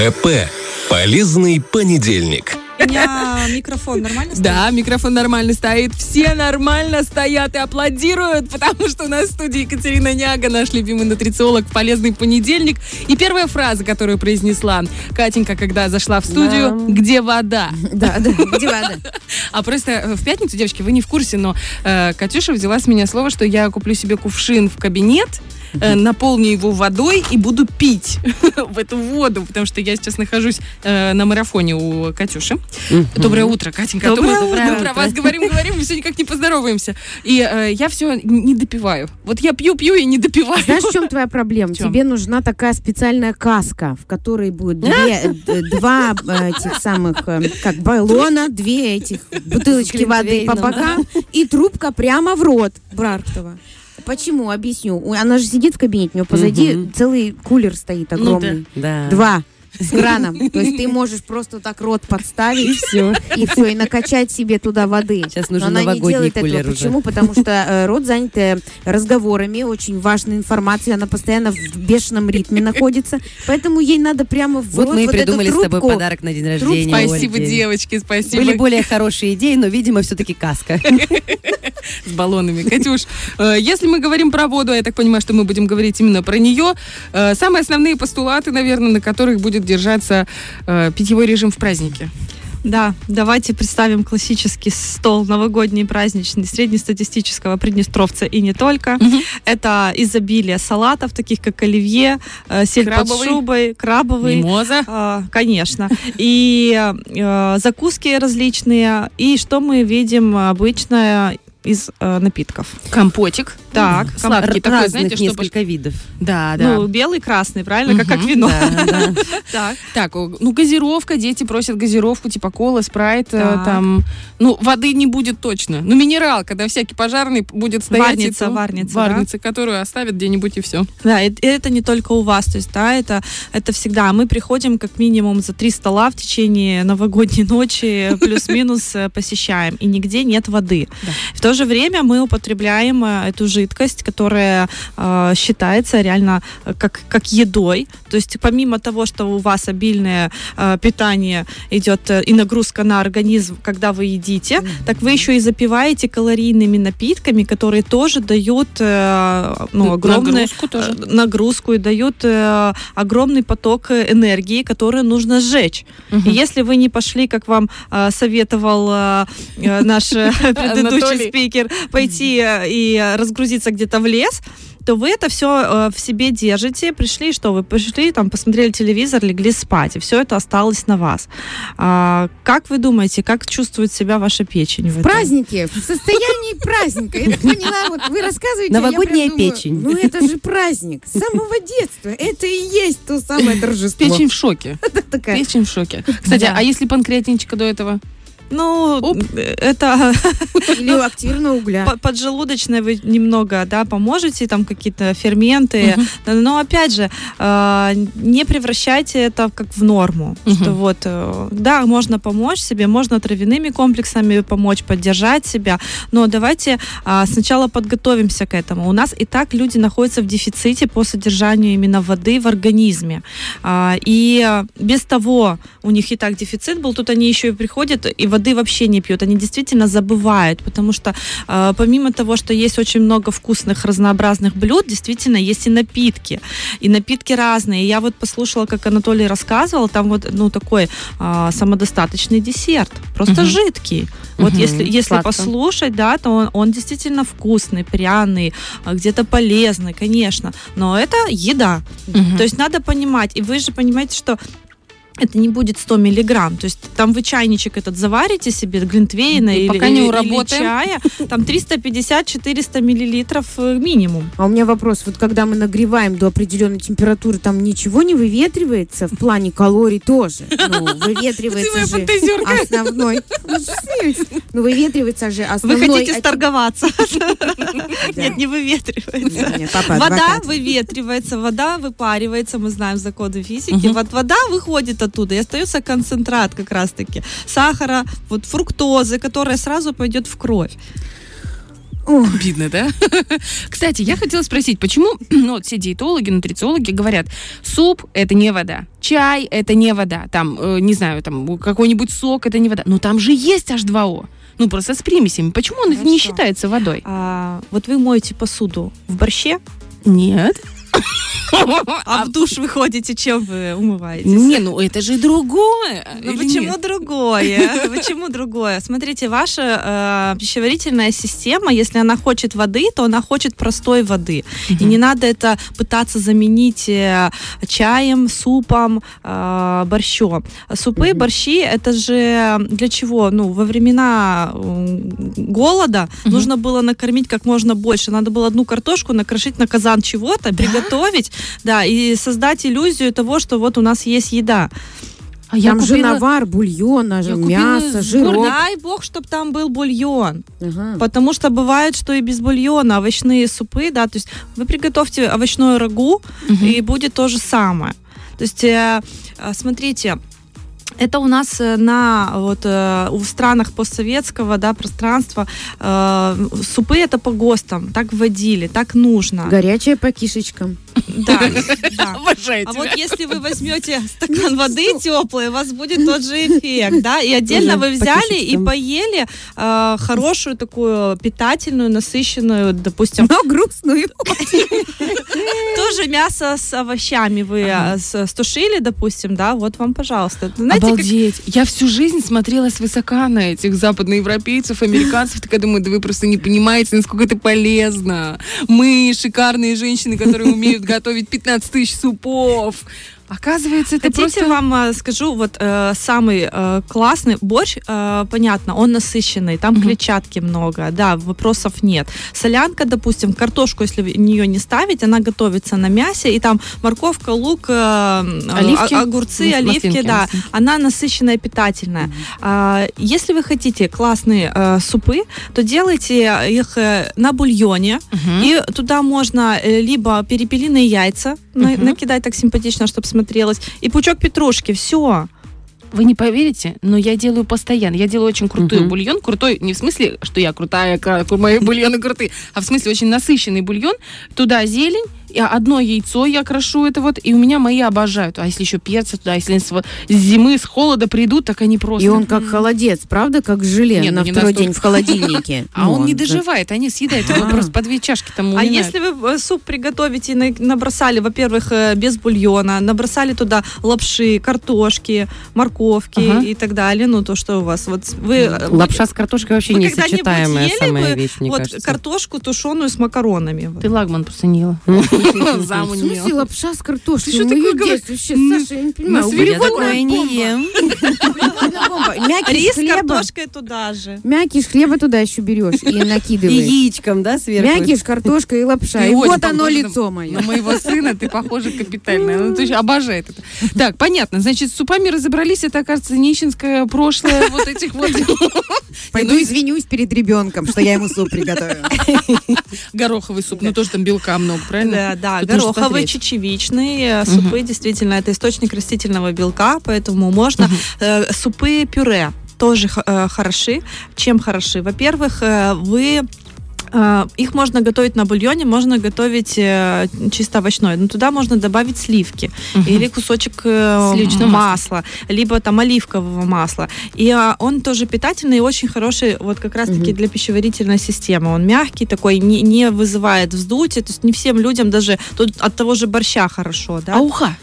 ПП. Полезный понедельник. У меня микрофон нормально стоит? Да, микрофон нормально стоит. Все нормально стоят и аплодируют, потому что у нас в студии Екатерина Няга, наш любимый нутрициолог в полезный понедельник. И первая фраза, которую произнесла Катенька, когда зашла в студию, Да. где вода? Да, да, где вода? А просто э, в пятницу, девочки, вы не в курсе, но э, Катюша взяла с меня слово, что я куплю себе кувшин в кабинет, э, наполню его водой и буду пить в эту воду, потому что я сейчас нахожусь э, на марафоне у Катюши. Доброе утро, Катенька. Доброе Думаю, утро. Мы про вас говорим, говорим, мы все никак не поздороваемся. И э, я все не допиваю. Вот я пью-пью и не допиваю. Знаешь, в чем твоя проблема? Чем? Тебе нужна такая специальная каска, в которой будет две, два э, этих самых, э, как баллона, две этих бутылочки воды по бокам и трубка прямо в рот Брартова. Почему? Объясню. Она же сидит в кабинете, у нее позади Мгм. целый кулер стоит Ну огромный. Да. Два с краном. То есть ты можешь просто так рот подставить и все, и все, и накачать себе туда воды. Сейчас Но нужен она не делает этого. уже. Почему? Потому что э, рот занят э, разговорами, очень важной информацией, она постоянно в бешеном ритме находится, поэтому ей надо прямо в Вот рот мы и вот эту придумали с тобой трубку. подарок на день рождения. Спасибо, Ольге. девочки, спасибо. Были более хорошие идеи, но, видимо, все-таки каска. с баллонами. Катюш, э, если мы говорим про воду, а я так понимаю, что мы будем говорить именно про нее, э, самые основные постулаты, наверное, на которых будет держаться э, питьевой режим в празднике. Да, давайте представим классический стол новогодний, праздничный, среднестатистического приднестровца и не только. Это изобилие салатов, таких как оливье, э, сель Крабовый. под шубой, крабовый. Мимоза. А, Конечно. И э, закуски различные. И что мы видим обычно из э, напитков? Компотик. Так, Сладкий такой, Разных знаете, чтобы... несколько видов. Да, да. Ну, белый, красный, правильно? Как, как Мгм. вино. Да, да. Так. Так, ну газировка, дети просят газировку, типа кола, спрайт, э, Так. там, ну воды не будет точно. Ну минерал, когда всякий пожарный будет стоять. Варница, варница, да? варница, которую оставят где-нибудь и все. Да, и это не только у вас, то есть, да, это, это всегда. Мы приходим как минимум за три стола в течение новогодней ночи, плюс-минус э, посещаем, и нигде нет воды. Да. В то же время мы употребляем э, эту жидкость, которая э, считается реально э, как, как едой. То есть помимо того, что у вас обильное э, питание идет э, и нагрузка на организм, когда вы едите, так вы еще и запиваете калорийными напитками, которые тоже дают э, ну, огромные Нагрузку тоже. э, нагрузку и дают э, огромный поток энергии, который нужно сжечь. Мгм. И если вы не пошли, как вам э, советовал э, э, наш э, предыдущий спикер, пойти и э, разгрузиться где-то в лес, то вы это все в себе держите, пришли, что вы пришли, там, посмотрели телевизор, легли спать, и все это осталось на вас. А, как вы думаете, как чувствует себя ваша печень в В этом? празднике, в состоянии праздника. Я так поняла, вот вы рассказываете, Новогодняя думаю, печень. Ну это же праздник. С самого детства. Это и есть то самое торжество. Печень в шоке. Печень в шоке. Кстати, а если панкреатинчика до этого? Ну, Оп. это Или активного угля. по- поджелудочной вы немного, да, поможете, там какие-то ферменты, но опять же, э, не превращайте это как в норму, Мгм. что вот, э, да, можно помочь себе, можно травяными комплексами помочь, поддержать себя, но давайте а, сначала подготовимся к этому. У нас и так люди находятся в дефиците по содержанию именно воды в организме, А, и без того у них и так дефицит был, тут они еще и приходят и воды вообще не пьют, они действительно забывают, потому что э, помимо того, что есть очень много вкусных разнообразных блюд, действительно есть и напитки, и напитки разные. Я вот послушала, как Анатолий рассказывал, там вот ну такой а, самодостаточный десерт, просто Мгм. жидкий. Вот Мгм. если если Сладко. послушать, да, то он, он действительно вкусный, пряный, а, где-то полезный, конечно, но это еда. То есть надо понимать, и вы же понимаете, что это не будет 100 миллиграмм. То есть там вы чайничек этот заварите себе, глинтвейна И или, пока не или- чая, там 350-400 миллилитров э, минимум. А у меня вопрос, вот когда мы нагреваем до определенной температуры, там ничего не выветривается в плане калорий тоже? Ну, выветривается же основной. Ну. Ну, выветривается же Вы основной... хотите а- сторговаться? Нет, не выветривается. Вода выветривается, вода выпаривается, мы знаем законы физики. Вот вода выходит оттуда, и остается концентрат как раз-таки сахара, вот фруктозы, которая сразу пойдет в кровь. Обидно, да? Кстати, я хотела спросить, почему ну, вот все диетологи, нутрициологи говорят, суп – это не вода, чай – это не вода, там, э, не знаю, там, какой-нибудь сок – это не вода. Но там же есть H2O. Ну, просто с примесями. Почему он не Хорошо. считается водой? А, вот вы моете посуду в борще, Нет. а в душ вы ходите, чем вы умываетесь? Не, ну это же другое. Ну почему нет? другое? Почему другое? Смотрите, ваша э, пищеварительная система, если она хочет воды, то она хочет простой воды. И не надо это пытаться заменить э, чаем, супом, э, борщом. Супы, борщи, это же для чего? Ну, во времена голода Мгм. нужно было накормить как можно больше. Надо было одну картошку накрошить на казан чего-то, приготовить, да, и создать иллюзию того, что вот у нас есть еда. А я Там же купила- навар, бульон, я купила мясо, жирок. Дай бог, чтобы там был бульон. Ага. Потому что бывает, что и без бульона овощные супы, да, то есть вы приготовьте овощное рагу, Мгм. и будет то же самое. То есть, э, э, смотрите, это у нас э, на вот э, в странах постсоветского да, пространства э, супы это по ГОСТам, так вводили, так нужно. Горячая по кишечкам. Да, да. Обожаю А тебя. вот если вы возьмете стакан воды теплый, у вас будет тот же эффект, да? И отдельно Тоже вы по взяли и поели э, хорошую такую питательную, насыщенную, допустим, Но грустную. тоже мясо с овощами вы э, с- стушили, допустим, да? Вот вам, пожалуйста. Знаете, как- Обалдеть. Я всю жизнь смотрела свысока на этих западноевропейцев, американцев. Такая думаю, да вы просто не понимаете, насколько это полезно. Мы шикарные женщины, которые умеют готовить 15 тысяч супов. Оказывается, это Хотите, просто... вам э, скажу, вот э, самый э, классный борщ, э, понятно, он насыщенный, там Мгм. клетчатки много, да, вопросов нет. Солянка, допустим, картошку, если в нее не ставить, она готовится на мясе, и там морковка, лук, э, Оливки? о- огурцы, оливки, маслинки, да, маслинки. она насыщенная, питательная. А, если вы хотите классные э, супы, то делайте их э, на бульоне, Мгм. и туда можно э, либо перепелиные яйца Мгм. накидать так симпатично, чтобы смотрелось, и пучок петрушки. Все. Вы не поверите, но я делаю постоянно. Я делаю очень крутой Мгм. бульон. Крутой не в смысле, что я крутая, ка- мои бульоны крутые, а в смысле очень насыщенный бульон. Туда зелень, одно яйцо я крошу это вот, и у меня мои обожают. А если еще перцы туда, если с, зимы, с холода придут, так они просто... И он как холодец, правда, как желе Не, ну на не второй день в холодильнике. А Ну, он не да. доживает, они съедают его А. просто по две чашки там А если вы э, суп приготовите набросали, во-первых, э, без бульона, набросали туда лапши, картошки, морковки и так далее, ну то что у вас, вот вы... э, вы- Лапша с картошкой вообще когда-нибудь ели самая вещь, мне вот картошку тушеную с макаронами. Ты лагман просто не ела. Заму В не смысле лапша с картошкой? Ты что Ну, такое говоришь? вообще, Ну, Саша, я не понимаю. такое бомба. Рис картошкой туда же. Мякиш хлеба туда еще берешь и И накидываешь. яичком, да, сверху? Мякиш, картошка и лапша. И вот оно лицо мое. На моего сына ты похожа капитально. Ну, есть обожает это. Так, понятно. Значит, с супами разобрались. Это, оказывается, нищенское прошлое вот этих вот Пойду извинюсь перед ребенком, что я ему суп приготовила. гороховый суп. Ну, тоже там белка много, правильно? Да, да, смотреть. чечевичные э, супы, действительно, это источник растительного белка, поэтому можно. Э, супы пюре тоже э, хороши. Чем хороши? Во-первых, э, вы их можно готовить на бульоне, можно готовить э, чисто овощной. Но туда можно добавить сливки Мгм. или кусочек э, Сливочного масла, либо там оливкового масла. И а, он тоже питательный и очень хороший вот как раз-таки Мгм. для пищеварительной системы. Он мягкий такой, не, не вызывает вздутия. То есть не всем людям даже тут от того же борща хорошо, да? А уха?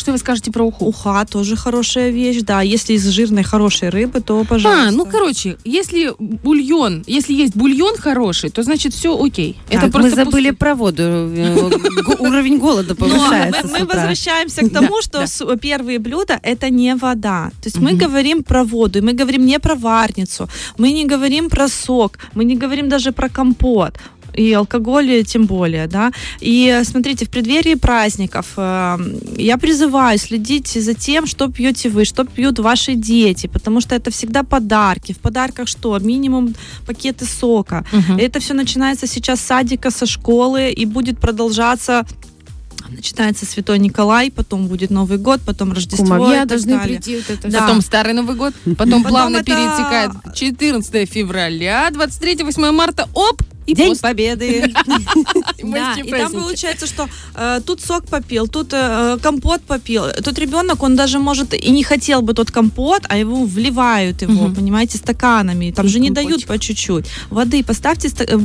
Что вы скажете про уху? Уха тоже хорошая вещь, да. Если из жирной хорошей рыбы, то пожалуйста. А, ну, короче, если бульон, если есть бульон хороший, то значит все окей. Это Это мы просто забыли пусто- про воду. Э, Уровень голода повышается мы, мы возвращаемся к тому, что первые блюда это не вода. То есть мы говорим про воду, мы говорим не про варницу, мы не говорим про сок, мы не говорим даже про компот. И алкоголь тем более, да. И смотрите, в преддверии праздников э, я призываю следить за тем, что пьете вы, что пьют ваши дети, потому что это всегда подарки. В подарках что? Минимум пакеты сока. Мгм. Это все начинается сейчас с садика, со школы и будет продолжаться. Начинается Святой Николай, потом будет Новый год, потом Рождество и Кумовья так должны далее. прийти. Вот это Да. Потом Старый Новый год, потом Потом плавно это- перетекает 14 февраля, 23 8 марта, оп, И День пост. Победы. И Да, и там получается, что э, тут сок попил, тут э, компот попил. Тут ребенок, он даже может и не хотел бы тот компот, а его вливают его, понимаете, стаканами. Там И же не дают по чуть-чуть. Воды поставьте ста- э,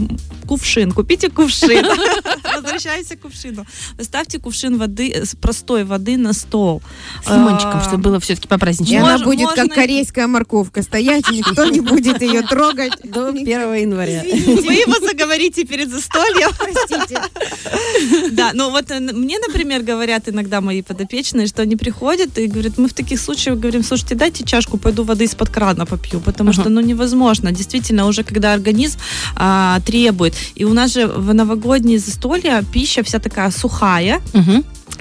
кувшин, купите кувшин. Возвращайся к кувшину. Ставьте кувшин воды, с простой воды на стол. С лимончиком, А, чтобы было все-таки И попраздничнее. она будет как корейская морковка стоять, никто не будет ее трогать. До 1 января. Вы его заговорите перед застольем. Простите. Да, ну вот э, мне, например, говорят иногда мои подопечные, что они приходят и говорят, мы в таких случаях говорим, слушайте, дайте чашку, пойду воды из-под крана попью, потому Ага. что, ну, невозможно. Действительно, уже когда организм а, требует. И у нас же в новогодние застолья пища вся такая сухая,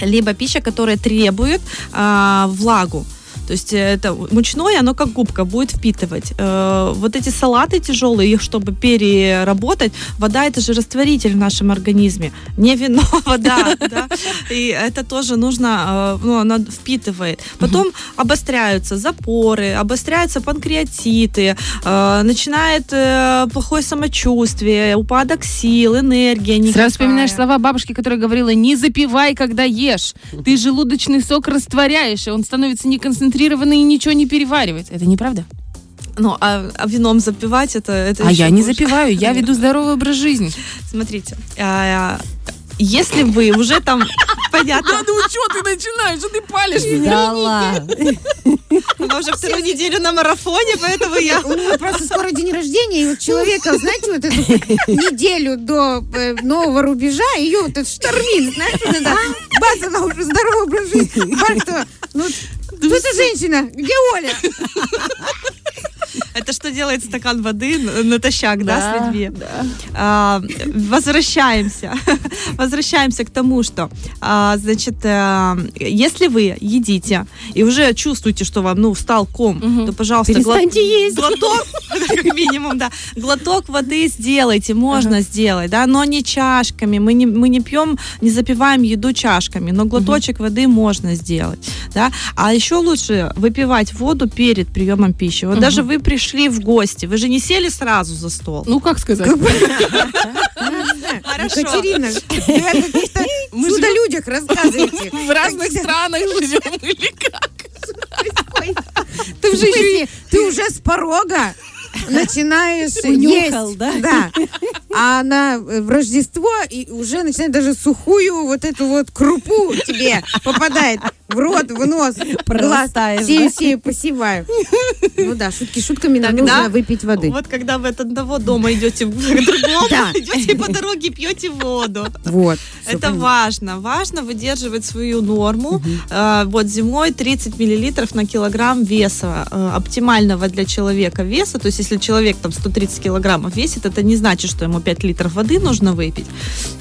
либо пища, которая требует а, влагу. То есть э, это мучное, оно как губка будет впитывать. Э, вот эти салаты тяжелые, их чтобы переработать, вода это же растворитель в нашем организме, не вино, вода, да. И это тоже нужно, э, ну, она впитывает. Потом обостряются запоры, обостряются панкреатиты, э, начинает э, плохое самочувствие, упадок сил, энергия никакая. Сразу вспоминаешь слова бабушки, которая говорила, не запивай, когда ешь. Ты желудочный сок растворяешь, и он становится неконцентрированный и ничего не переваривает. Это неправда? Ну, а, а вином запивать это, это А я не хуже. запиваю, я веду здоровый образ жизни. Смотрите, а, если вы уже там, понятно, ну что ты начинаешь? Что ты палишь Да ладно. она уже вторую неделю на марафоне, поэтому я... У него просто скоро день рождения, и вот человека, знаете, вот эту неделю до э, нового рубежа, ее вот этот штормит, знаете, вот это, бац, она уже здоровый образ жизни. Ну, кто эта женщина? Где Оля? Это что делает стакан воды на- натощак, да, Да, с людьми? А, возвращаемся. Возвращаемся к тому, что, а, значит, а, если вы едите и уже чувствуете, что вам, ну, встал ком, то, пожалуйста, есть. глоток, как минимум, да, глоток воды сделайте, можно сделать, да, но не чашками. Мы не, мы не пьем, не запиваем еду чашками, но глоточек воды можно сделать, да. А еще лучше выпивать воду перед приемом пищи. Вот даже вы пришли в гости, вы же не сели сразу за стол. Ну, как сказать? Хорошо. Екатерина, вы о каких-то чудо-людях рассказываете. В разных странах живем или как? Ты в смысле, ты уже с порога начинаешь Унюхал, есть. да? Да. А на э, в Рождество и уже начинает даже сухую вот эту вот крупу тебе попадает в рот, в нос, в глаз. Сею, сею, посеваю. Ну да, шутки шутками, нам нужно выпить воды. Вот когда вы от одного дома идете к другому, идете по дороге, пьете воду. Вот. Это важно. Важно выдерживать свою норму. Э, вот зимой 30 миллилитров на килограмм веса э, оптимального для человека веса. То есть, если человек там 130 килограммов весит, это не значит, что ему 5 литров воды нужно выпить.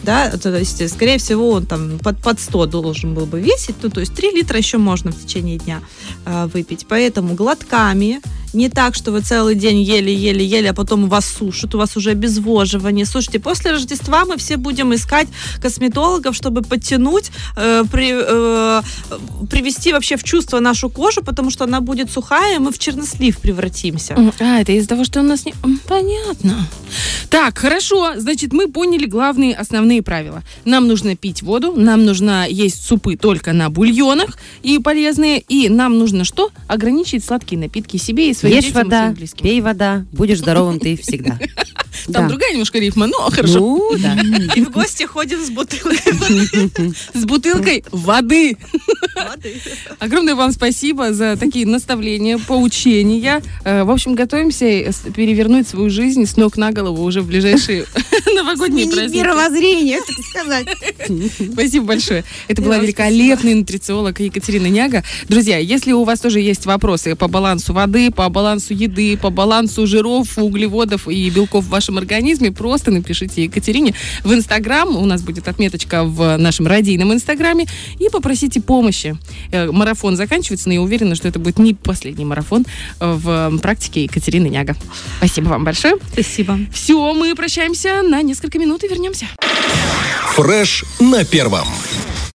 Да, то есть, скорее всего, он там под, под 100 должен был бы весить. Ну, то есть 3 литра еще можно в течение дня э, выпить. Поэтому глотками не так, что вы целый день ели, а потом вас сушат, у вас уже обезвоживание. Слушайте, после Рождества мы все будем искать косметологов, чтобы подтянуть, э, при, э, привести вообще в чувство нашу кожу, потому что она будет сухая, и мы в чернослив превратимся. А, это из-за того, что у нас не... Понятно. Так, хорошо. Значит, мы поняли главные основные правила. Нам нужно пить воду, нам нужно есть супы только на бульонах и полезные, и нам нужно что? Ограничить сладкие напитки себе и своим Ешь детям вода, пей вода, будешь здоровым ты всегда. Там Да. другая немножко рифма, но хорошо. Ну, да. И в гости ходим с бутылкой воды. С бутылкой воды. Воды. Огромное вам спасибо за такие наставления, поучения. Э, В общем, готовимся перевернуть свою жизнь с ног на голову уже в ближайшие новогодние Сменить праздники. мировоззрение, так сказать. Спасибо большое. Это была великолепный нутрициолог Екатерина Няга. Друзья, если у вас тоже есть вопросы по балансу воды, по балансу еды, по балансу жиров, углеводов и белков в вашем организме, просто напишите Екатерине в Инстаграм. У нас будет отметочка в нашем радийном Инстаграме. И попросите помощи. Э, Марафон заканчивается, но я уверена, что это будет не последний марафон в практике Екатерины Няга. Спасибо вам большое. Спасибо. Все, мы прощаемся на несколько минут и вернемся. Фреш на первом.